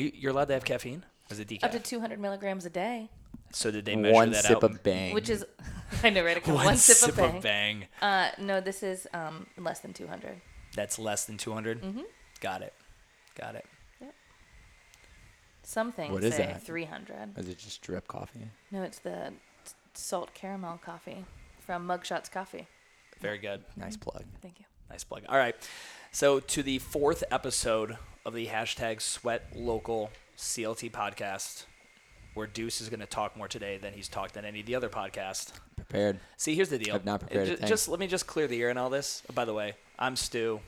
Are you, you're allowed to have caffeine? Or Is it decaf? Up to 200 milligrams a day, so did they measure One that sip out? of bang. which is I know, right? I call one, one, sip, of bang. bang. Uh, no, this is um, less than 200. That's less than 200. Mm-hmm. Got it. Got it. Some things What is say that? 300. Is it just drip coffee? No, it's the s- salt caramel coffee from Mugshots Coffee. Very good. Nice plug. Thank you. Nice plug. All right. So to the fourth episode of the hashtag Sweat Local CLT podcast, where Deuce is going to talk more today than he's talked on any of the other podcasts. Prepared. See, here's the deal. I've not prepared a Ju- thing. Just let me just clear the air and all this. By the way, I'm Stu.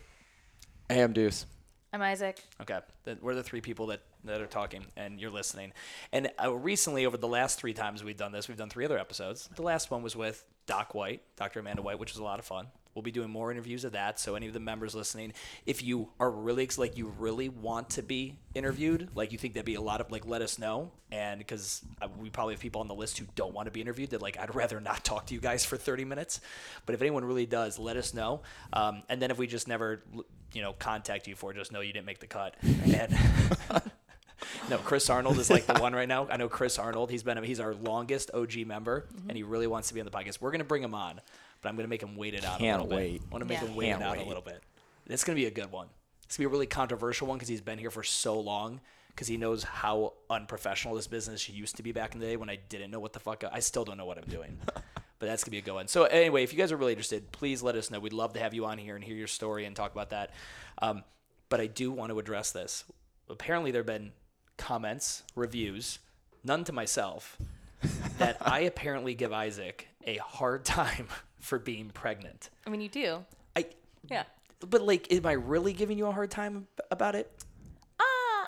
I'm Deuce. I'm Isaac. Okay, we're the three people that, that are talking, and you're listening. And uh, recently, over the last three times we've done this, we've done three other episodes. The last one was with Doc White, Dr. Amanda White, which was a lot of fun. We'll be doing more interviews of that. So any of the members listening, if you are really like you really want to be interviewed, like you think that'd be a lot of like, let us know. And because we probably have people on the list who don't want to be interviewed, that like I'd rather not talk to you guys for 30 minutes. But if anyone really does, let us know. Um, and then if we just never, you know, contact you for, just know you didn't make the cut. And no, Chris Arnold is like the one right now. I know Chris Arnold. He's been he's our longest OG member, and he really wants to be on the podcast. We're gonna bring him on, but I'm gonna make him wait it out Can't a little wait. bit. I want to make Yeah. him wait Can't it out wait. a little bit. It's gonna be a good one. It's gonna be a really controversial one because he's been here for so long. Because he knows how unprofessional this business used to be back in the day when I didn't know what the fuck I still don't know what I'm doing. but that's gonna be a good one. So anyway, if you guys are really interested, please let us know. We'd love to have you on here and hear your story and talk about that. Um, but I do want to address this. Apparently, there have been comments, reviews, none to myself, that I apparently give Isaac a hard time for being pregnant. I mean, you do. I, Yeah. but like, am I really giving you a hard time about it? Uh,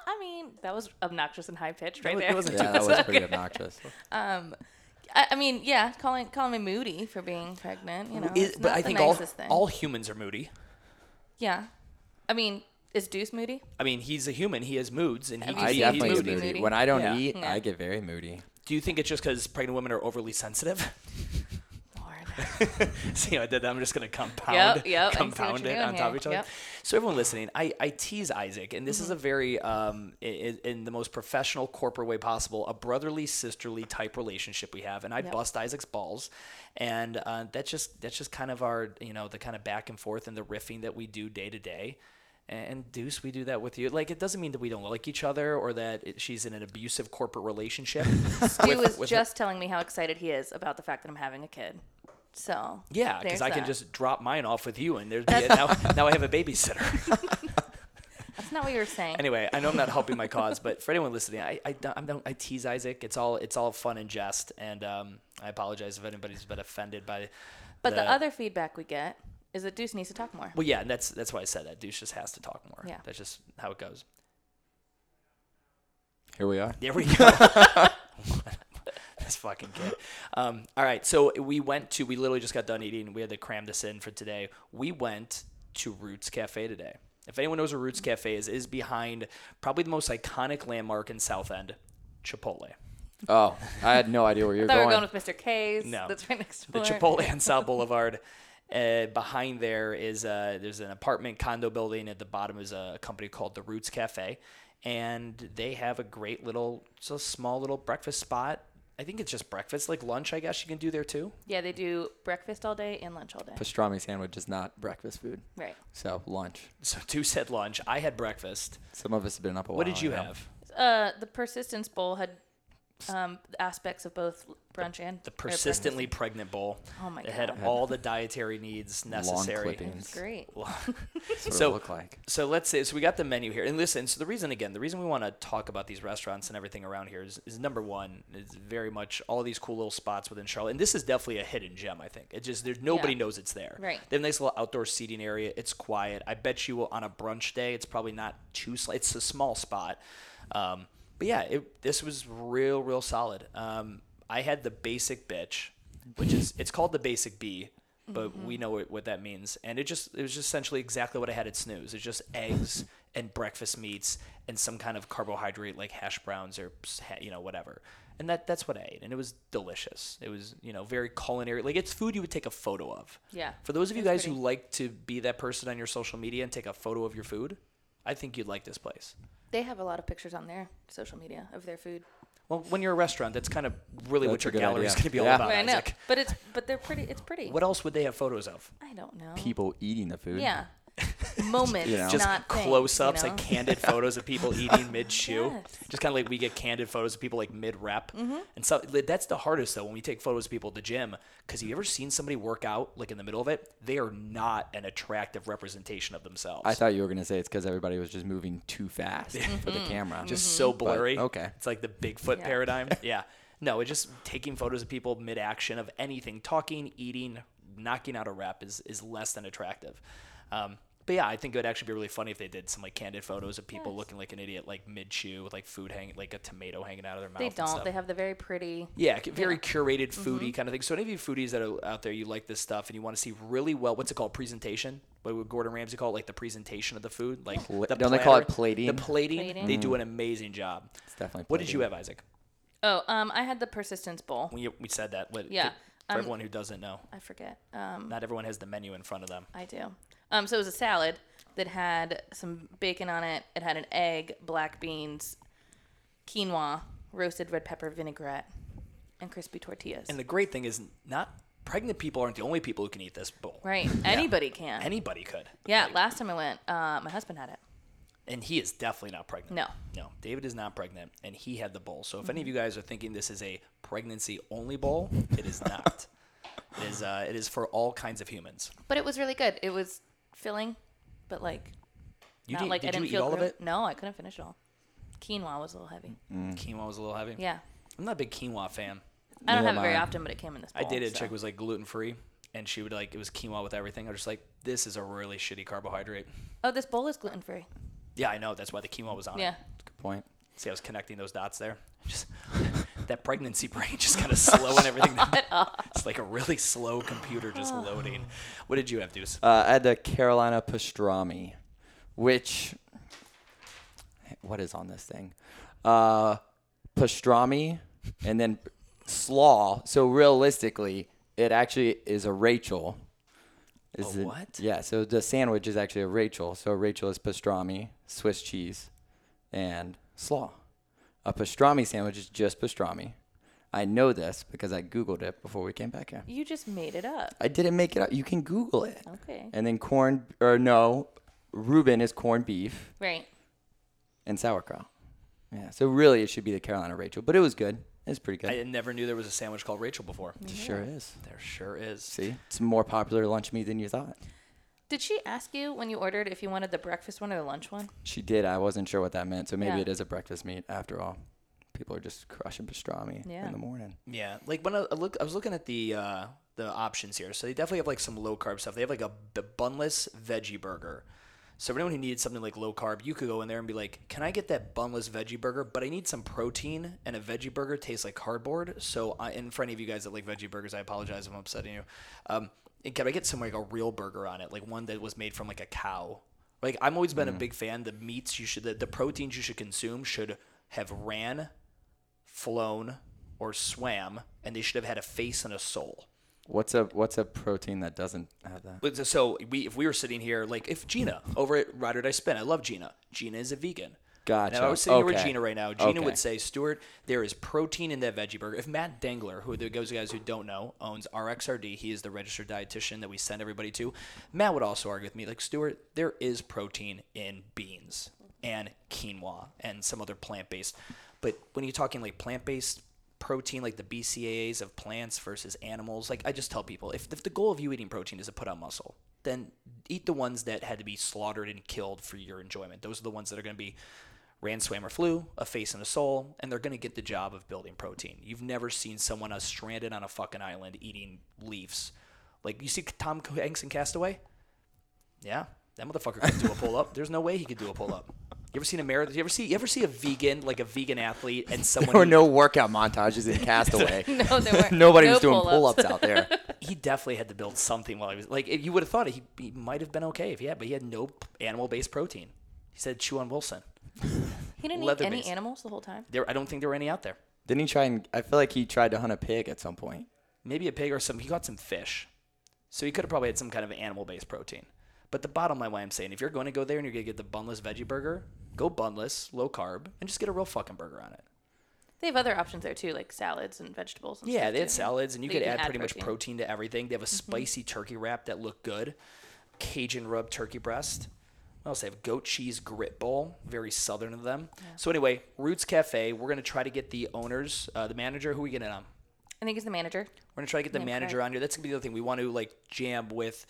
I mean, that was obnoxious and high pitched right was- there. it wasn't Yeah, that was pretty obnoxious. Um, I, I mean, yeah, calling calling me moody for being pregnant, you know, Is- it's but not I the think all nicest thing. all humans are moody. yeah. I mean, is Deuce moody? I mean, he's a human. He has moods, and he, I he- seen he's definitely moody. moody. moody? When I don't Yeah. eat, Yeah. I get very moody. Do you think it's just because pregnant women are overly sensitive? See how I did that? I'm just going to compound, Yep, yep, I see what compound it on top of each other. Yep. So everyone listening, I, I tease Isaac, and this is Mm-hmm. a very, um, in, in the most professional corporate way possible, a brotherly, sisterly type relationship we have, and I bust Isaac's balls, and uh, that's just that's just kind of our, you know, the kind of back and forth and the riffing that we do day to day. And Deuce, we do that with you. Like, it doesn't mean that we don't like each other or that it, she's in an abusive corporate relationship. Stu was with- just telling me how excited he is about the fact that I'm having a kid. So Yeah, because I can that. just drop mine off with you, and there's now now I have a babysitter. That's not what you were saying. anyway, I know I'm not helping my cause, but for anyone listening, I I, don't- I, don't, I tease Isaac. It's all it's all fun and jest, and um, I apologize if anybody's been offended by. but the, other feedback we get is that Deuce needs to talk more. Well, yeah, and that's that's why I said that. Deuce just has to talk more. Yeah. that's just how it goes. Here we are. There we go. this fucking kid. Um, all right, so we went to. We literally just got done eating. We had to cram this in for today. We went to Roots Cafe today. If anyone knows where Roots Cafe is, is behind probably the most iconic landmark in South End, Chipotle. Oh, I had no idea where you I were we going. were going with Mr. K's. No. That's right next to the. Chipotle on South Boulevard. Uh, behind there is uh, there's an apartment condo building. At the bottom is a company called the Roots Cafe, and they have a great little, it's a small little breakfast spot. I think it's just breakfast, like lunch. I guess you can do there too. Yeah, they do breakfast all day and lunch all day. Pastrami sandwich is not breakfast food. Right. So lunch. So two said lunch. I had breakfast. Some of us have been up a while. What did you know. have? Uh, the persistence bowl had um, aspects of both brunch and The or breakfast. persistently pregnant bowl. Oh my god! It had God. all the dietary needs Lawn necessary. clippings. Great. That's what So- it looked like. So let's say so we got the menu here, and listen. So the reason again, the reason we want to talk about these restaurants and everything around here is, is number one is very much all these cool little spots within Charlotte, and this is definitely a hidden gem. I think it just there's nobody Yeah. knows it's there. Right. They have a nice little outdoor seating area. It's quiet. I bet you on a brunch day, it's probably not too. Sl- it's a small spot. Um, but yeah, it, this was real, real solid. Um, I had the basic bitch, which is it's called the basic B, but we know what, what that means. And it just it was just essentially exactly what I had at Snooze. It's just eggs and breakfast meats and some kind of carbohydrate like hash browns or you know whatever. And that that's what I ate, and it was delicious. It was you know very culinary, like it's food you would take a photo of. Yeah. For those of you guys pretty. who like to be that person on your social media and take a photo of your food, I think you'd like this place. They have a lot of pictures on their social media of their food. Well, when you're a restaurant, that's kind of really what That's a your good gallery is going to be all Yeah. about, I know, but it's but they're pretty. It's pretty. What else would they have photos of? I don't know. People eating the food. Yeah. Moments, You know. Just not things, close-ups, you know? like candid photos of people eating mid shoe. Yes. Just kind of like we get candid photos of people like mid-rep, Mm-hmm. and so that's the hardest though when we take photos of people at the gym. Because you ever seen somebody work out like in the middle of it? They are not an attractive representation of themselves. I thought you were gonna say it's because everybody was just moving too fast for the camera. just so blurry. okay. It's like the Bigfoot Yeah. paradigm. yeah. No, it's just taking photos of people mid action of anything, talking, eating, knocking out a rep is, is less than attractive. Um, but yeah, I think it would actually be really funny if they did some like candid photos of people Yes. looking like an idiot, like mid chew with like food hanging, like a tomato hanging out of their mouth. They don't. stuff. They have the very pretty. Yeah, c- very curated Mm-hmm. foodie kind of thing. So any of you foodies that are out there, you like this stuff and you want to see really well, what's it called? Presentation. What would Gordon Ramsay call it? Like the presentation of the food. Like Pla- the don't they call it plating? The plating. Plating. They do an amazing job. It's definitely. What did you have, Isaac? Oh, um, I had the persistence bowl. We, we said that. What, Yeah, For, for um, everyone who doesn't know, I forget. Um, not everyone has the menu in front of them. I do. Um, so it was a salad that had some bacon on it. It had an egg, black beans, quinoa, roasted red pepper vinaigrette, and crispy tortillas. And the great thing is, not pregnant people aren't the only people who can eat this bowl. right. Anybody can. Anybody could. yeah. Like, last time I went, uh, my husband had it. and he is definitely not pregnant. No. No, David is not pregnant, and he had the bowl. So if any Mm-hmm. of you guys are thinking this is a pregnancy only bowl, it is not. it is. Uh, it is for all kinds of humans. But it was really good. It was filling, but like You not did, like did I didn't you eat feel all of it? No, I couldn't finish it all. Quinoa was a little heavy. Mm. Quinoa was a little heavy. Yeah. I'm not a big quinoa fan. I don't Neither have it am very I. often, but it came in this bowl. I dated a so. chick who was like gluten free, and she would like it was quinoa with everything. I was just like, this is a really shitty carbohydrate. Oh, this bowl is gluten free. Yeah, I know. That's why the quinoa was on Yeah. it. Good point. See, I was connecting those dots there. Just that pregnancy brain just kind of slowing everything down. It's like a really slow computer just loading. What did you have, Deuce? Uh, I had the Carolina pastrami, which what is on this thing? Uh, pastrami and then slaw. So realistically, it actually is a Rachel. Is A it- what? Yeah. So the sandwich is actually a Rachel. So Rachel is pastrami, Swiss cheese, and slaw. A pastrami sandwich is just pastrami. I know this because I googled it before we came back here. You just made it up. I didn't make it up. You can Google it. Okay. And then corn, or no, Reuben is corned beef Right. and sauerkraut. Yeah. So really, it should be the Carolina Rachel, but it was good. It's pretty good. I never knew there was a sandwich called Rachel before. it sure is. There sure is. See, it's a more popular lunch meat than you thought. Did she ask you when you ordered if you wanted the breakfast one or the lunch one? She did. I wasn't sure what that meant, so maybe Yeah. it is a breakfast meat after all. People are just crushing pastrami Yeah. in the morning. Yeah, like when I I look, I was looking at the uh, the options here. So they definitely have like some low carb stuff. They have like a b- bunless veggie burger. So for anyone who needs something like low carb, you could go in there and be like, "Can I get that bunless veggie burger? But I need some protein, and a veggie burger tastes like cardboard." So, I, and for any of you guys that like veggie burgers, I apologize if I'm upsetting you. Um, and can I get some like a real burger on it, like one that was made from like a cow? Like I've always been a mm. big fan. The meats you should, the, the proteins you should consume should have ran flown or swam, and they should have had a face and a soul. What's a what's a protein that doesn't have that? So we, if we were sitting here, like if Gina over at Ride or Die Spin, I love Gina. Gina is a vegan. Gotcha. And I was sitting here with Okay. Gina right now, Gina Okay. would say, Stuart, there is protein in that veggie burger. If Matt Dengler, who are those guys who don't know, owns RXRD, he is the registered dietitian that we send everybody to. Matt would also argue with me, like, Stuart, there is protein in beans and quinoa and some other plant based. But when you're talking like plant based protein, like the BCAAs of plants versus animals, like I just tell people, if, if the goal of you eating protein is to put on muscle, then eat the ones that had to be slaughtered and killed for your enjoyment. Those are the ones that are going to be ran, swam, or flew, a face and a soul, and they're going to get the job of building protein. You've never seen someone uh, stranded on a fucking island eating leaves. Like, you see Tom Hanks in Castaway? Yeah, that motherfucker could do a pull up. There's no way he could do a pull up. You ever seen a marathon? You ever see? You ever see a vegan, like a vegan athlete, and someone? There were who- no workout montages in Castaway. No, there weren't. Nobody no was doing pull-ups. pull-ups out there. he definitely had to build something while he was like. You would have thought he, he might have been okay if he had, but he had no animal-based protein. He said chew on Wilson. He didn't eat any based. animals the whole time. There, I don't think there were any out there. Didn't he try and? I feel like he tried to hunt a pig at some point. maybe a pig or some. He got some fish, so he could have probably had some kind of animal-based protein. But the bottom line, why I'm saying, if you're going to go there and you're going to get the bunless veggie burger, go bunless, low carb, and just get a real fucking burger on it. They have other options there too, like salads and vegetables. And Yeah, stuff they had too. salads, and you That could can add pretty much protein. Mm-hmm. protein to everything. They have a spicy turkey wrap that looked good, Cajun rub turkey breast. Else? They have goat cheese grit bowl, very southern of them. So anyway, Roots Cafe. We're gonna try to get the owners, uh, the manager. Who we getting on? I think it's the manager. We're gonna try to get the Name manager Craig. on here. That's gonna be the other thing. We want to like jam with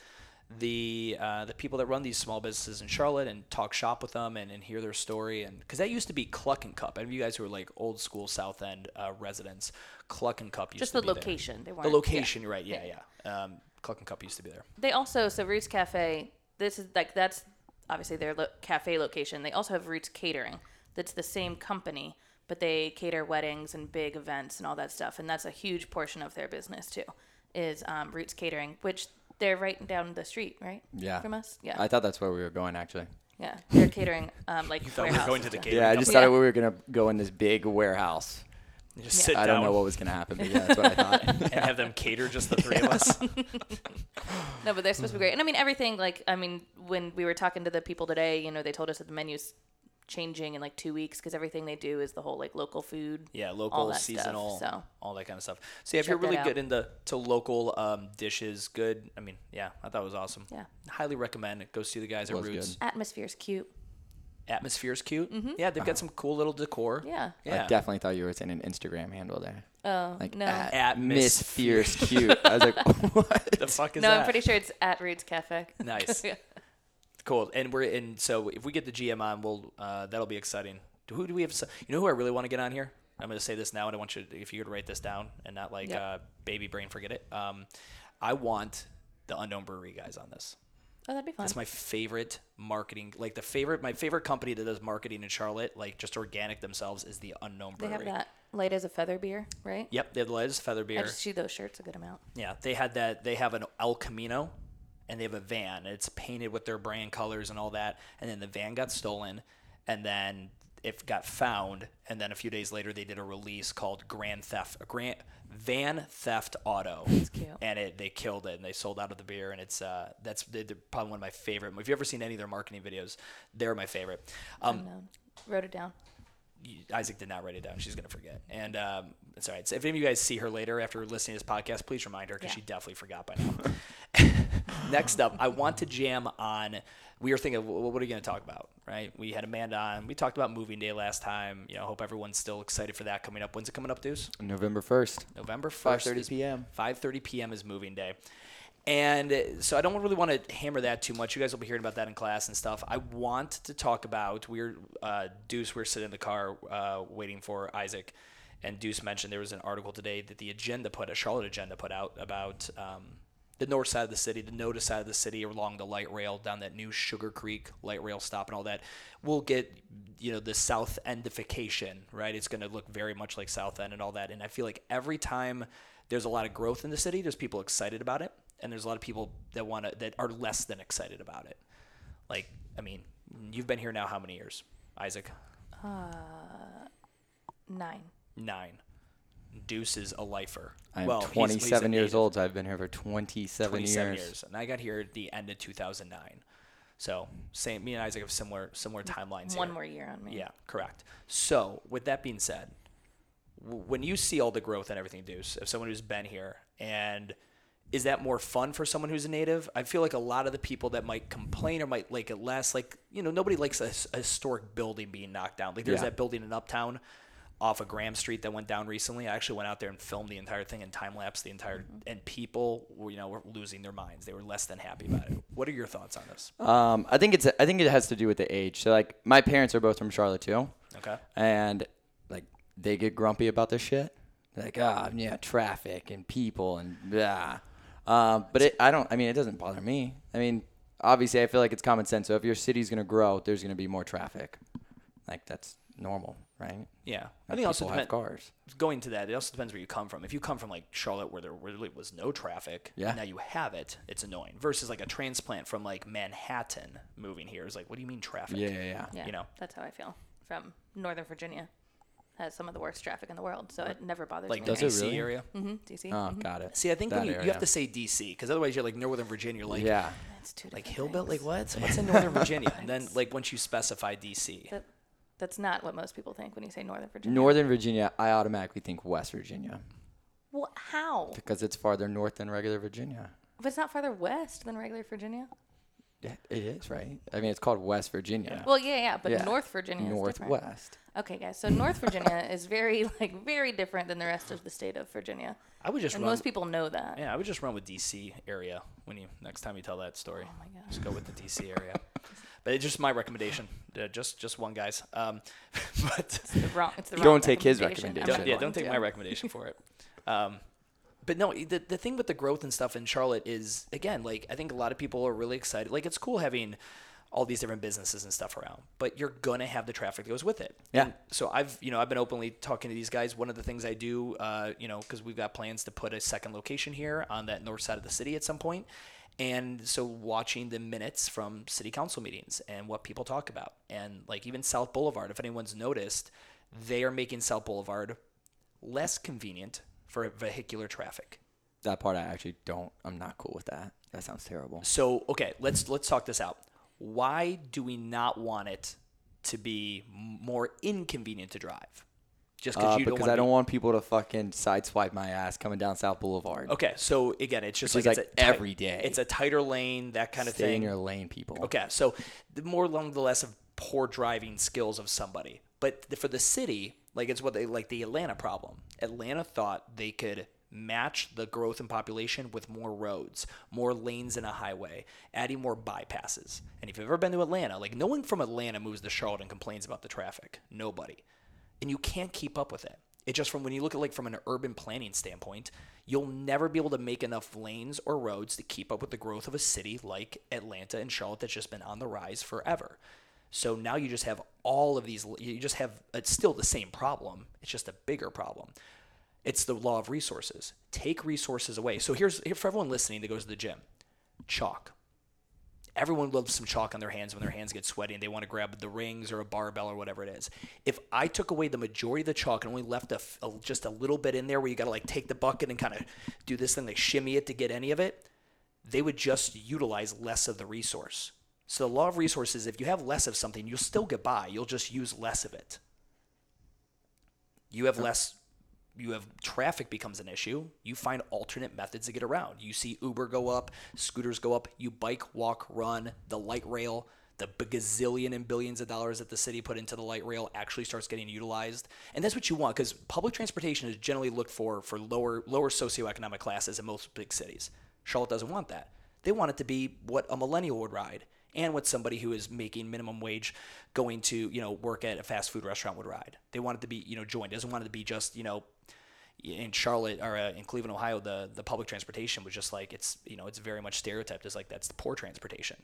the uh, the people that run these small businesses in Charlotte and talk shop with them and, and hear their story and because that used to be Cluck and Cup. Any of you guys who are like old school South End uh, residents, Cluck and Cup used Just to the be there. Just the location. They The weren't. yeah. location, you're right? Yeah, yeah. Um, Cluck and Cup used to be there. They also so Roots Cafe. This is like that's obviously their lo- cafe location. They also have Roots Catering. That's the same company, but they cater weddings and big events and all that stuff. And that's a huge portion of their business too. Is um, Roots Catering, which they're right down the street, right? Yeah. From us. Yeah. I thought that's where we were going actually. yeah. They're catering um, like thought we were going to the stuff. catering Yeah, I just thought Yeah. we were gonna go in this big warehouse. You just Yeah. sit I down don't know what was gonna happen, but yeah, that's what I thought. and have them cater just the three of us. No, but they're supposed to be great. And I mean, everything, like, I mean, when we were talking to the people today, you know, they told us that the menu's changing in like two weeks because everything they do is the whole like local food. Yeah, all local, that stuff, seasonal, so. all that kind of stuff. So yeah, if Check you're really good into to local um, dishes, good. I mean, yeah, I thought it was awesome. Yeah. highly recommend it. Go see the guys at Roots. good. Atmosphere's cute. Atmosphere's cute. Yeah, they've got some cool little decor. Mm-hmm. Yeah. yeah. I definitely thought you were saying an Instagram handle there. Oh, Like no. at, At Miss Miss Fierce Cute. I was like, what? the fuck is no, that? No, I'm pretty sure it's at Roots Cafe. Nice. Yeah. Cool. And we're in. So if we get the GM on, we'll uh, that'll be exciting. Who do we have? You know who I really want to get on here? I'm going to say this now, and I want you, to, if you could write this down and not like Yep. uh, baby brain forget it. Um, I want the unknown brewery guys on this. Oh, that'd be fun. That's my favorite marketing, like the favorite, my favorite company that does marketing in Charlotte, like just organic themselves, is the Unknown Brewery. they have that light as a feather beer, right? Yep, they have the latest feather beer. I just see those shirts a good amount. Yeah, they had that. They have an El Camino, and they have a van. It's painted with their brand colors and all that. And then the van got stolen, and then it got found. And then a few days later, they did a release called Grand Theft, Grand Van Theft Auto. That's cute. And it they killed it, and they sold out of the beer. And it's uh that's they're they're probably one of my favorite. If you've ever seen any of their marketing videos, they're my favorite. Um, Unknown. Wrote it down. Isaac did not write it down. She's gonna forget. And um, it's all right. So if any of you guys see her later after listening to this podcast, please remind her because Yeah. she definitely forgot by now. Next up, I want to jam on. We were thinking, wh- what are you going to talk about? Right? We had Amanda on. We talked about moving day last time. You know, hope everyone's still excited for that coming up. When's it coming up, Deuce? November 1st. November first. 5:30 p.m.. 5:30 p.m. is moving day. And uh, so I don't really want to hammer that too much. You guys will be hearing about that in class and stuff. I want to talk about we're uh, Deuce. We're sitting in the car uh, waiting for Isaac, and Deuce mentioned there was an article today that the agenda put a Charlotte Agenda put out about um, the north side of the city, the notice side of the city along the light rail down that new Sugar Creek light rail stop and all that. We'll get you know the South Endification right. It's going to look very much like South End and all that. And I feel like every time there's a lot of growth in the city, there's people excited about it, and there's a lot of people that want to that are less than excited about it. Like I mean, you've been here now how many years, Isaac? Uh, nine. Nine. Deuce is a lifer. I'm Well, he's- he's 27 years native. old. So I've been here for 27, 27 years. years. and I got here at the end of 2009. So same. Me and Isaac have similar similar timelines. One here. more year on me. Yeah, correct. So with that being said, w- when you see all the growth and everything, Deuce, of someone who's been here, and is that more fun for someone who's a native? I feel like a lot of the people that might complain or might like it less, like you know, nobody likes a historic building being knocked down. Like there's Yeah. that building in Uptown. Off of Graham Street that went down recently. I actually went out there and filmed the entire thing and time lapse the entire. And people, were, you know, were losing their minds. They were less than happy about it. What are your thoughts on this? Um, I think it's I think it has to do with the age. So like my parents are both from Charlotte too, Okay. and like they get grumpy about this shit. They're like ah yeah traffic and people and blah. Um, but it, I don't. I mean it doesn't bother me. I mean obviously I feel like it's common sense. So if your city's gonna grow, there's gonna be more traffic. Like that's normal, right? Yeah. I think also people have depend- cars. going to that, it also depends where you come from. If you come from like Charlotte, where there really was no traffic, Yeah. and now you have it, it's annoying. Versus like a transplant from like Manhattan moving here is like, what do you mean traffic? Yeah, yeah, yeah. Yeah. You know. That's how I feel. From Northern Virginia. Has some of the worst traffic in the world, so it never bothers Like me. the Does DC really? area. Mm-hmm. DC. Oh, got it. See, I think when you, you have to say DC because otherwise you're like Northern Virginia, you're like yeah. It's two like hillbilly. Like things. what? What's in Northern Virginia? And then like once you specify DC, That, That's not what most people think when you say Northern Virginia. Northern Virginia, I automatically think West Virginia Well, how? because it's farther north than regular Virginia. But it's not farther west than regular Virginia. Yeah, it is, right? I mean, it's called West Virginia. Well, yeah, yeah, but Yeah. North Virginia is different. Northwest. Okay, guys. So North Virginia is very like very different than the rest of the state of Virginia, I would just and run. most people know that. yeah, I would just run with DC area when you next time you tell that story. Oh my gosh. Just go with the DC area. but it's just my recommendation. Uh, just just one guys. Um, but The wrong. It's the Don't take his recommendation. don't, yeah, don't take my recommendation for it. Um, but no, the the thing with the growth and stuff in Charlotte is again, like I think a lot of people are really excited. Like it's cool having all these different businesses and stuff around, but you're gonna have the traffic that goes with it. Yeah. And so I've you know I've been openly talking to these guys. One of the things I do, uh, you know, because we've got plans to put a second location here on that north side of the city at some point. And so watching the minutes from city council meetings and what people talk about, and like even South Boulevard, if anyone's noticed, they are making South Boulevard less convenient for vehicular traffic. That part I actually don't. I'm not cool with that. That sounds terrible. So okay, let's let's talk this out. Why do we not want it to be more inconvenient to drive? Just Uh, you don't because want I don't want people to fucking sideswipe my ass coming down South Boulevard. Okay, so again, it's just Which like, it's like tight- every day. It's a tighter lane, that kind of Stay thing. in your lane, people. Okay, so the more along the less of poor driving skills of somebody, but the, for the city, like it's what they like the Atlanta problem. Atlanta thought they could match the growth in population with more roads, more lanes in a highway, adding more bypasses. And if you've ever been to Atlanta, like no one from Atlanta moves to Charlotte and complains about the traffic. Nobody. And you can't keep up with it. It just from when you look at like from an urban planning standpoint, you'll never be able to make enough lanes or roads to keep up with the growth of a city like Atlanta and Charlotte that's just been on the rise forever. So now you just have all of these. You just have it's still the same problem. It's just a bigger problem. It's the law of resources. Take resources away. So here's here for everyone listening that goes to the gym. Chalk. Everyone loves some chalk on their hands when their hands get sweaty and they want to grab the rings or a barbell or whatever it is. If I took away the majority of the chalk and only left a, a- just a little bit in there where you got to like take the bucket and kind of do this thing, like shimmy it to get any of it, they would just utilize less of the resource. So the law of resources, if you have less of something, you'll still get by. You'll just use less of it. You have less you have traffic becomes an issue. You find alternate methods to get around. You see Uber go up, scooters go up, you bike, walk, run, the light rail, the gazillion and billions of dollars that the city put into the light rail actually starts getting utilized. And that's what you want because public transportation is generally looked for for lower lower socioeconomic classes in most big cities. Charlotte doesn't want that. They want it to be what a millennial would ride and what somebody who is making minimum wage going to, you know, work at a fast food restaurant would ride. They want it to be, you know, joined. Doesn't want it to be just, you know, in Charlotte or uh, in Cleveland, Ohio, the the public transportation was just like it's you know it's very much stereotyped as like that's the poor transportation.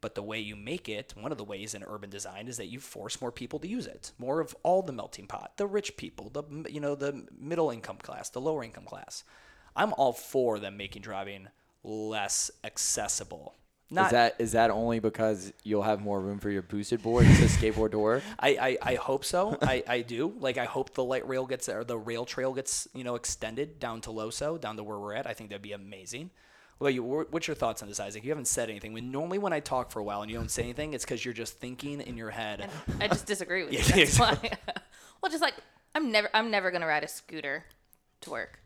But the way you make it, one of the ways in urban design is that you force more people to use it. More of all the melting pot, the rich people, the you know the middle income class, the lower income class. I'm all for them making driving less accessible. Not is that is that only because you'll have more room for your boosted board to skateboard to work? I, I, I hope so. I, I do. Like I hope the light rail gets or the rail trail gets you know extended down to Loso, down to where we're at. I think that'd be amazing. Well, you, what's your thoughts on this, Isaac? You haven't said anything. When normally when I talk for a while and you don't say anything, it's because you're just thinking in your head. I just disagree with you. Yeah, That's why. well, just like I'm never, I'm never gonna ride a scooter to work.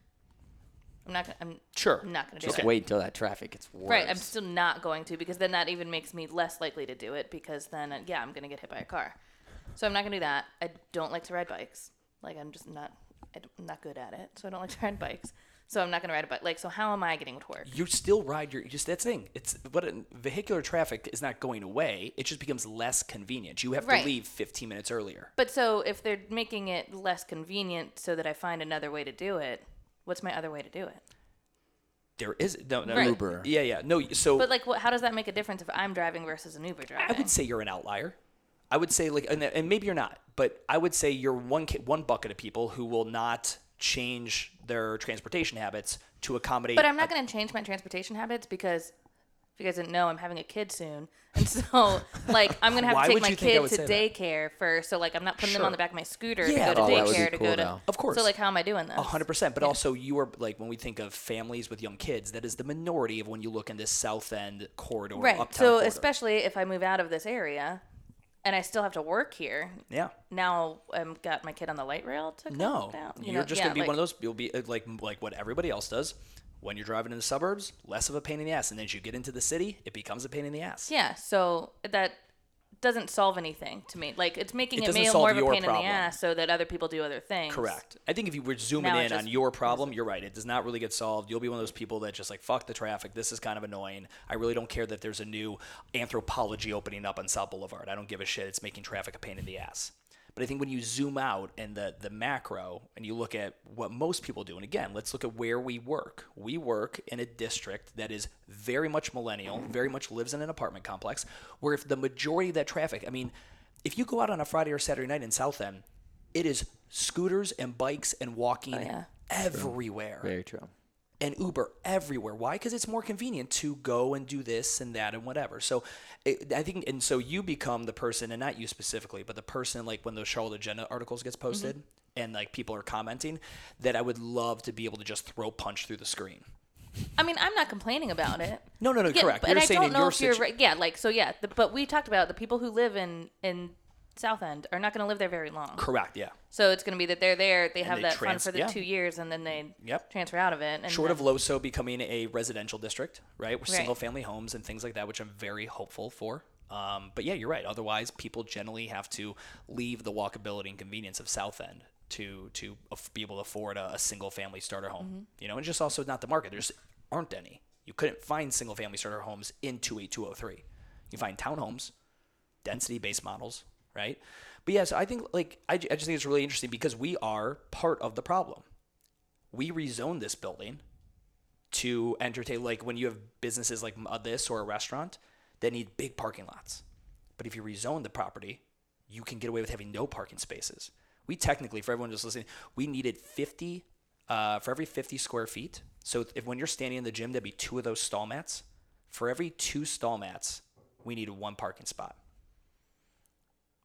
I'm not gonna. I'm Sure. I'm not gonna do Just it. wait until that traffic gets worse. Right, I'm still not going to because then that even makes me less likely to do it because then uh, yeah, I'm gonna get hit by a car. So I'm not gonna do that. I don't like to ride bikes. Like I'm just not, I'm not good at it. So I don't like to ride bikes. So I'm not gonna ride a bike. Like so, how am I getting to work? you still ride your just that's the thing. It's but uh, vehicular traffic is not going away. It just becomes less convenient. You have Right. to leave 15 minutes earlier. But so if they're making it less convenient so that I find another way to do it, what's my other way to do it? There is no, no Right. Uber. Yeah, yeah. No, so But like, what? How does that make a difference if I'm driving versus an Uber driver? I would say you're an outlier. I would say like, and, and maybe you're not, but I would say you're one ca- one bucket of people who will not change their transportation habits to accommodate. But I'm not going to change my transportation habits because if you guys didn't know, I'm having a kid soon, and so like I'm going to have Why to take would my you think I kid would to say daycare first. So like I'm not putting them Sure. on the back of my scooter Yeah, to go to Oh, that would be daycare to cool, go to. though. Of course. So like, how am I doing this? A hundred percent, but also you are like when we think of families with young kids, that is the minority of when you look in this South End corridor, Right. Uptown So corridor. especially if I move out of this area, and I still have to work here. Yeah. Now I'm got my kid on the light rail to come No, down. You you're know, just yeah, gonna be like- one of those. You'll be uh, like like what everybody else does. When you're driving in the suburbs, less of a pain in the ass, and then as you get into the city, it becomes a pain in the ass. Yeah, so that doesn't solve anything to me. Like it's making It it, more of a pain problem. in the ass so that other people do other things. Correct. I think if you were zooming Now in on your problem, you're right. It does not really get solved. You'll be one of those people that just like fuck the traffic. This is kind of annoying. I really don't care that there's a new Anthropologie opening up on South Boulevard. I don't give a shit. It's making traffic a pain in the ass. But I think when you zoom out and the the macro and you look at what most people do, and again, let's look at where we work. We work in a district that is very much millennial, very much lives in an apartment complex, where if the majority of that traffic, I mean, if you go out on a Friday or Saturday night in South End, it is scooters and bikes and walking oh, yeah. everywhere Very true. And Uber everywhere. Why? Because it's more convenient to go and do this and that and whatever. So it, I think, and so you become the person, and not you specifically, but the person like when those Charlotte Agenda articles gets posted mm-hmm. and like people are commenting, that I would love to be able to just throw punch through the screen. I mean, I'm not complaining about it. No, no, no, Yeah, correct. but- You're and I don't know if you're right. Yeah, like so. Yeah, the, but we talked about the people who live in in South End are not going to live there very long. Correct. Yeah. So it's going to be that they're there, they have they that trans- fun for the yeah. two years, and then they Yep. transfer out of it. And Short then, of LoSo becoming a residential district, right? With Right. single family homes and things like that, which I'm very hopeful for. Um, but yeah, you're right. Otherwise, people generally have to leave the walkability and convenience of South End to to be able to afford a, a single family starter home. Mm-hmm. You know, and just also not the market. There's aren't any. You couldn't find single family starter homes in 28203. You find townhomes, density based models, right? But yeah, so I think like I, I just think it's really interesting because we are part of the problem. We rezoned this building to entertain like when you have businesses like uh, this or a restaurant that need big parking lots. But if you rezone the property, you can get away with having no parking spaces. We technically, for everyone just listening, we needed 50 uh, for every 50 square feet. So if when you're standing in the gym, there'd be two of those stall mats. For every two stall mats, we needed one parking spot.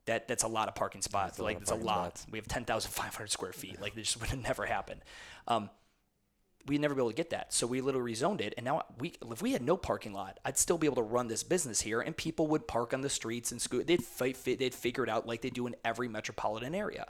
That that's a lot of parking spots. lot like it's a lot. spots. We have 10,500 square feet. Like this would have never happened. Um, we'd never be able to get that. So we literally rezoned it, and now we if we had no parking lot, I'd still be able to run this business here, and people would park on the streets and scoot. They'd fi- they'd figure it out like they do in every metropolitan area.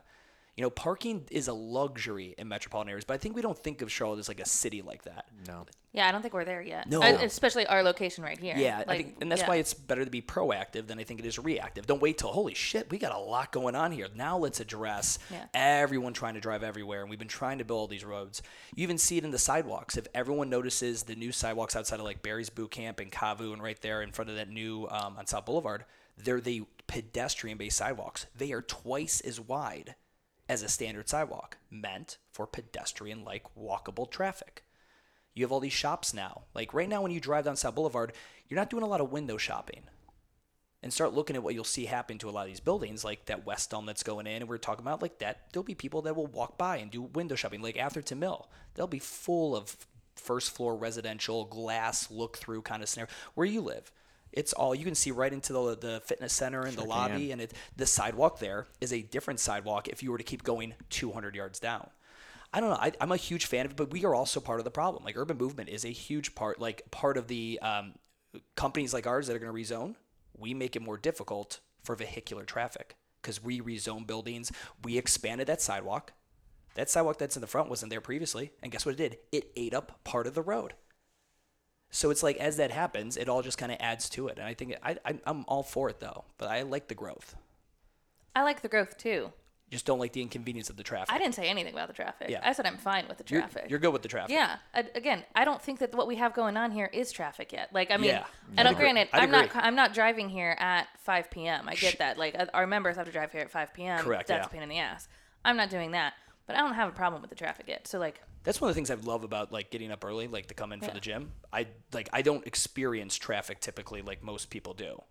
You know, parking is a luxury in metropolitan areas, but I think we don't think of Charlotte as like a city like that. No. yeah, I don't think we're there yet. No. Uh, especially our location right here. Yeah, I think, and that's yeah. why it's better to be proactive than I think it is reactive. Don't wait till holy shit, we got a lot going on here. Now let's address Yeah. everyone trying to drive everywhere, and we've been trying to build all these roads. You even see it in the sidewalks. If everyone notices the new sidewalks outside of like Barry's Boot Camp and Kavu, and right there in front of that new um, on South Boulevard, they're the pedestrian-based sidewalks. They are twice as wide as a standard sidewalk, meant for pedestrian-like walkable traffic. You have all these shops now. Like right now, when you drive down South Boulevard, you're not doing a lot of window shopping. And start looking at what you'll see happen to a lot of these buildings, like that West Elm that's going in, and we're talking about like that. There'll be people that will walk by and do window shopping, like Atherton Mill. They'll be full of first floor residential glass look through kind of scenario. Where you live, it's all you can see right into the, the fitness center and the lobby, and it, the sidewalk there is a different sidewalk if you were to keep going 200 yards down. I don't know. I, I'm a huge fan of it, but we are also part of the problem. Like urban movement is a huge part, like part of the um, companies like ours that are going to rezone. We make it more difficult for vehicular traffic because we rezone buildings. We expanded that sidewalk. That sidewalk that's in the front wasn't there previously, and guess what it did? It ate up part of the road. So it's like as that happens, it all just kind of adds to it, and I think I, I I'm all for it though. But I like the growth. I like the growth too. Just don't like the inconvenience of the traffic. I didn't say anything about the traffic. Yeah. I said I'm fine with the You're- traffic. You're, good with the traffic. Yeah. I, again, I don't think that what we have going on here is traffic yet. Like, I mean, Yeah. and I'd granted, I'd I'm not. I'm not driving here at 5 p.m. I get that. Like, uh, our members have to drive here at 5 p.m. Correct, That's yeah. a pain in the ass. I'm not doing that, but I don't have a problem with the traffic yet. So like, That's one of the things I love about like getting up early, like to come in for the gym. I like I don't experience traffic typically like most people do.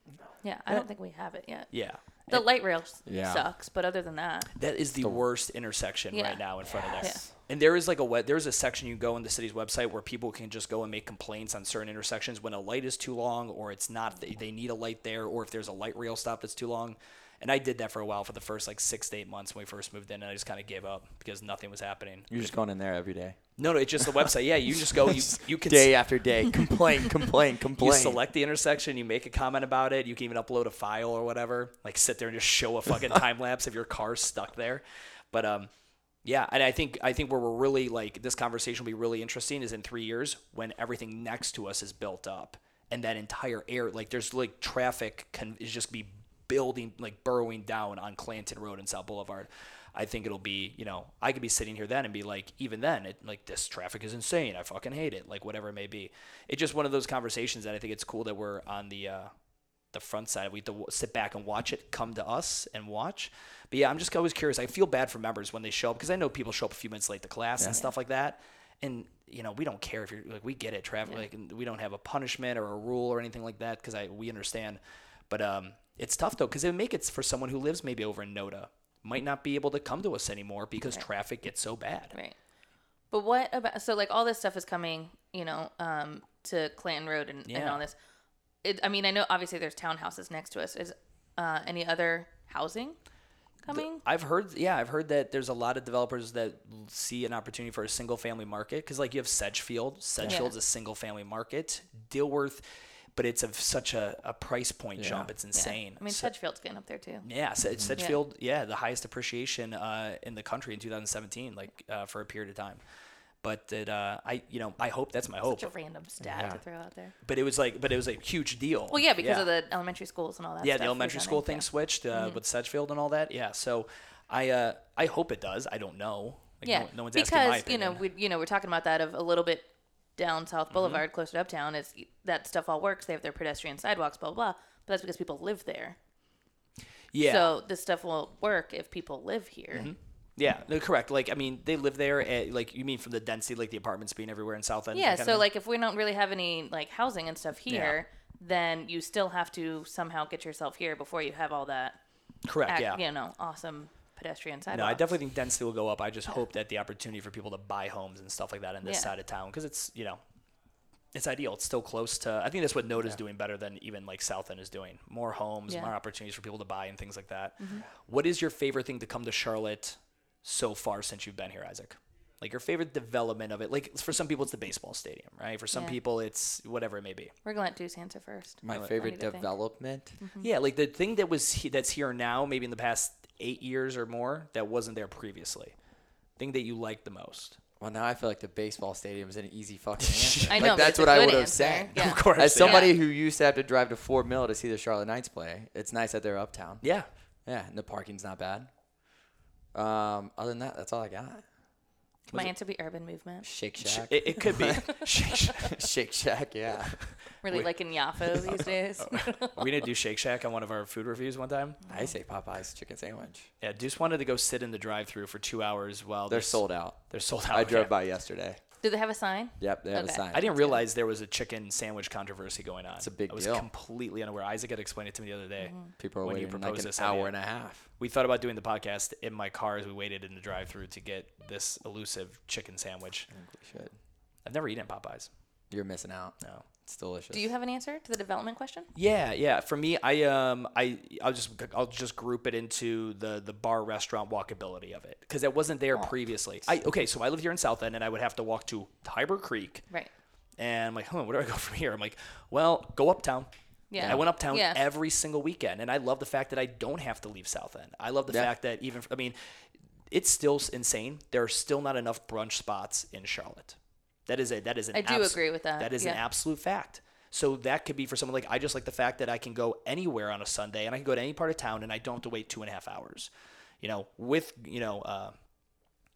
yeah, I don't think we have it yet. Yeah. The light rail Yeah. sucks, but other than that, That is the worst intersection Yeah. right now in front of there. Yes. And there is like a web, there's a section you go on the city's website where people can just go and make complaints on certain intersections when a light is too long or it's not they, they need a light there or if there's a light rail stop that's too long. And I did that for a while for the first like six to eight months when we first moved in, and I just kind of gave up because nothing was happening. You're just going in there every day. No, no, it's just the website. Yeah, you just go. You you can day after day, complain, complain, complain. You select the intersection, you make a comment about it. You can even upload a file or whatever. Like sit there and just show a fucking time lapse of your car stuck there. But um, yeah, and I think I think where we're really like this conversation will be really interesting is in three years when everything next to us is built up and that entire air like there's like traffic can is just be building like burrowing down on Clanton Road and South Boulevard. I think it'll be, you know, I could be sitting here then and be like, even then, it like this traffic is insane. I fucking hate it. Like whatever it may be. It's just one of those conversations that I think it's cool that we're on the uh, the front side. We have to sit back and watch it come to us and watch. But yeah, I'm just always curious. I feel bad for members when they show up because I know people show up a few minutes late to class and stuff like that. And you know, we don't care if you're like we get it, traffic. Like we don't have a punishment or a rule or anything like that because I we understand. But um, it's tough though because it would make it for someone who lives maybe over in Noda might not be able to come to us anymore because traffic gets so bad. Right. But what about so like all this stuff is coming, you know, um, to Clanton Road and, and all this. It, I mean, I know obviously there's townhouses next to us. Is uh, any other housing coming? I've heard, yeah, I've heard that there's a lot of developers that see an opportunity for a single family market because, like, you have Sedgefield. Sedgefield's a single family market. Dilworth, but it's of such a, a price point jump. It's Yeah. insane. I mean, So- Sedgefield's getting up there too. yeah, Sed- Sedgefield, yeah. the highest appreciation uh, in the country in 2017, like uh, for a period of time. But it, uh, I, you know, I hope that's my hope. Such a random stat Yeah. to throw out there. But it was like, but it was a huge deal. Well, yeah, because of the elementary schools and all that. yeah, stuff the elementary school thing yeah. switched uh, Mm-hmm. with Sedgefield and all that. Yeah, so I, uh, I hope it does. I don't know. Like, Yeah, no, no one's asking my because you know we you know we're talking about that of a little bit down South Mm-hmm. Boulevard, closer to uptown. Is that stuff all works? They have their pedestrian sidewalks, blah blah. blah but that's because people live there. yeah, So this stuff will work if people live here. Mm-hmm. Yeah, no, correct. Like, I mean, they live there. At, like, you mean from the density, like the apartments being everywhere in South End? Yeah. So like if we don't really have any like housing and stuff here, then you still have to somehow get yourself here before you have all that. correct. yeah. You know, awesome pedestrian sidewalks. No, I definitely think density will go up. I just hope that the opportunity for people to buy homes and stuff like that in this Yeah. side of town, because it's you know, it's ideal. It's still close to. I think that's what Noda is doing better than even like South End is doing. More homes, Yeah. Mm-hmm. more opportunities for people to buy and things like that. What is your favorite thing to come to Charlotte so far since you've been here, Isaac? Like your favorite development of it? Like for some people, it's the baseball stadium, right? For some Yeah. people, it's whatever it may be. We're gonna let Deuce answer first. My favorite what do you think? development. Yeah, like the thing that was he- that's here now, maybe in the past eight years or more, that wasn't there previously. Thing that you like the most. Well, now I feel like the baseball stadium is an easy fucking answer. I like, know, but that's what I good would have said. Yeah. Of course. As yeah. somebody who used to have to drive to Fort Mill to see the Charlotte Knights play, it's nice that they're uptown. Yeah. Yeah, and the parking's not bad. Um, other than that, that's all I got. My answer be urban movement. Shake Shack. It, it could be. Shake Shack. Shake Shack, yeah. Really Wait. liking Yafo oh. these days. we didn't do Shake Shack on one of our food reviews one time. I say Popeyes chicken sandwich. Yeah, Deuce wanted to go sit in the drive-through for two hours while They're this- sold out. They're sold out. I drove okay. by yesterday. Do they have a sign? Yep, they have Okay. a sign. I didn't realize there was a chicken sandwich controversy going on. It's a big I was deal. completely unaware. Isaac had explained it to me the other day. Mm-hmm. People are when you waiting like an this hour idea. and a half. We thought about doing the podcast in my car as we waited in the drive-through to get this elusive chicken sandwich. I think we should. I've never eaten at Popeyes. You're missing out. No. It's delicious. Do you have an answer to the development question? Yeah, yeah. For me, I um, I I'll just I'll just group it into the the bar restaurant walkability of it because it wasn't there previously. I okay, so I live here in South End and I would have to walk to Tyber Creek, Right. and I'm like, huh, where do I go from here? I'm like, well, go uptown. Yeah. I went uptown Yeah. every single weekend, and I love the fact that I don't have to leave South End. I love the Yeah. fact that even I mean, it's still insane. There are still not enough brunch spots in Charlotte. That is a that is an I do agree with that, That is an absolute fact. So that could be for someone like I just like the fact that I can go anywhere on a Sunday and I can go to any part of town and I don't have to wait two and a half hours. You know, with you know, uh,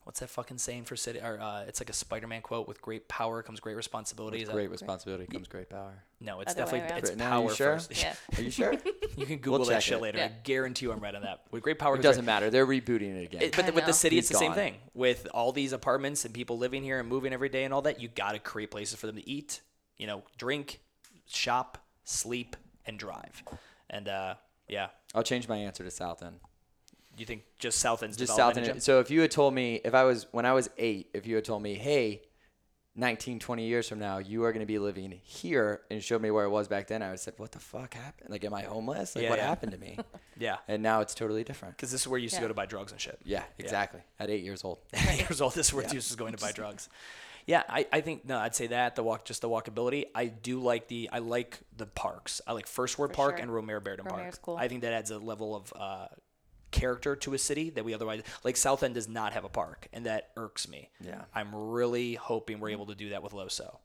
what's that fucking saying for city? Or uh, it's like a Spider-Man quote: "With great power comes great responsibility." Is that- Great responsibility comes great power. no, it's Other definitely around. it's Right now, power you sure? first. Yeah. Are you sure? You can Google that shit it. later. Yeah. I guarantee you I'm right on that. With great power, it doesn't great- matter. They're rebooting it again. It, but the, with the city, He's it's the same thing. With all these apartments and people living here and moving every day and all that, you got to create places for them to eat, you know, drink, shop, sleep, and drive. And uh, yeah, I'll change my answer to South End. You think just South End's Just South development End. So if you had told me, if I was when I was eight, if you had told me, hey, 19, 20 years from now, you are going to be living here and showed me where it was back then, I would have said, what the fuck happened? Like, am I homeless? Like, Yeah, what yeah. happened to me? Yeah. and now it's totally different. Because this is where you used to go to buy drugs and shit. Yeah, exactly. At eight years old. eight years old. This is where Yeah. Deuce is going to buy drugs. Yeah, I, I think no, I'd say that the walk, just the walkability. I do like the I like the parks. I like First Ward For Park sure. and Romare Bearden Park. Romare's cool. I think that adds a level of uh, character to a city that we otherwise like. South End does not have a park, and that irks me. Yeah. I'm really hoping we're able to do that with Loso.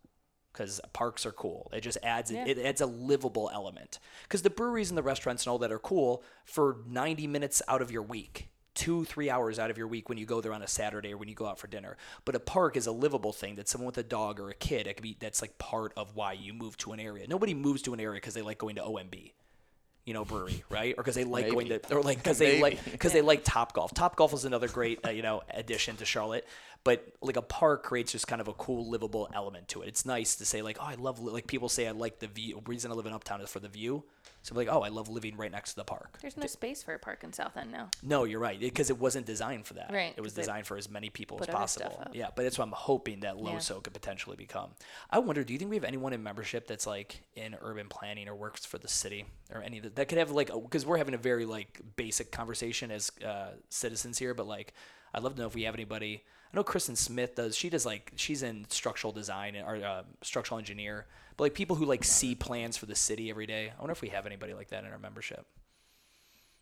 Because parks are cool. It just adds Yeah. it adds a livable element. Because the breweries and the restaurants and all that are cool for 90 minutes out of your week, two three hours out of your week when you go there on a Saturday or when you go out for dinner. But a park is a livable thing that someone with a dog or a kid it could be that's like part of why you move to an area. Nobody moves to an area because they like going to OMB you know, brewery, right? Or because they like going to, or like because they like because they like Top Golf. Top Golf is another great, uh, you know, addition to Charlotte. But like a park creates just kind of a cool, livable element to it. It's nice to say like, oh, I love li-" like people say I like the view. reason I live in Uptown is for the view. So like, oh, I love living right next to the park. There's no space for a park in South End now. No, you're right. Because it wasn't designed for that. Right, It was designed for as many people as put other stuff possible. Yeah, but that's what I'm hoping that Yeah. Loso could potentially become. I wonder, do you think we have anyone in membership that's like in urban planning or works for the city or any of that, that could have like, because we're having a very like basic conversation as uh, citizens here, but like, I'd love to know if we have anybody. I know Kristen Smith does. She does like she's in structural design or uh, structural engineer, but like people who like see plans for the city every day. I wonder if we have anybody like that in our membership.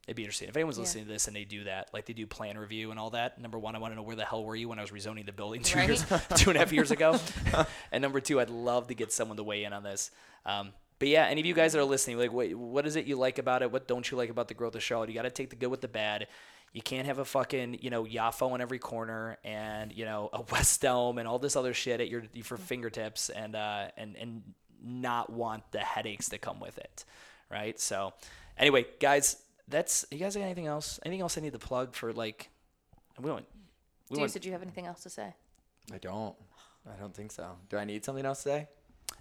It'd be interesting if anyone's Yeah. listening to this and they do that, like they do plan review and all that. Number one, I want to know where the hell were you when I was rezoning the building two Right. years, two and a half years ago. and number two, I'd love to get someone to weigh in on this. Um, but yeah, any of you guys that are listening, like, wait, what is it you like about it? What don't you like about the growth of Charlotte? You got to take the good with the bad. You can't have a fucking, you know, Yafo on every corner and, you know, a West Elm and all this other shit at your for fingertips and uh and and not want the headaches that come with it. Right? So anyway, guys, that's you guys got anything else? Anything else I need to plug for like we don't we Deuce, want, did you have anything else to say? I don't. I don't think so. Do I need something else to say?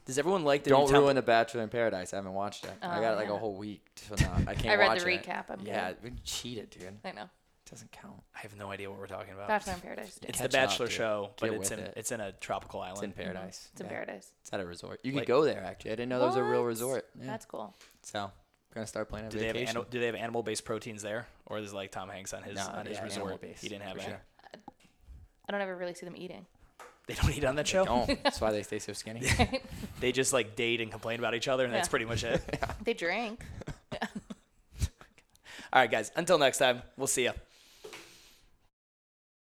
Does everyone like the Don't new town- ruin The Bachelor in Paradise. I haven't watched it. I Oh, got like yeah. a whole week to not. I can't I read watch the it. recap. I'm yeah, good. we cheated, dude. I know. It doesn't count. I have no idea what we're talking about. Bachelor in Paradise. dude. It's Catch the Bachelor dude. show, but Get it's in it. it's in a tropical island. It's island. in paradise. It's in Yeah. Paradise. It's at a resort. You Like- could go there actually. I didn't know there was a real resort. Yeah. That's cool. so we're gonna start planning a Do they have vacation. do they have animal based proteins there, or is it like Tom Hanks on his No, on his resort? He didn't have for that. I don't ever really see them eating. They don't eat on that show. Don't. That's why they stay so skinny. They just like date and complain about each other, and that's Yeah. pretty much it. They drink. All right, guys. Until next time, we'll see you.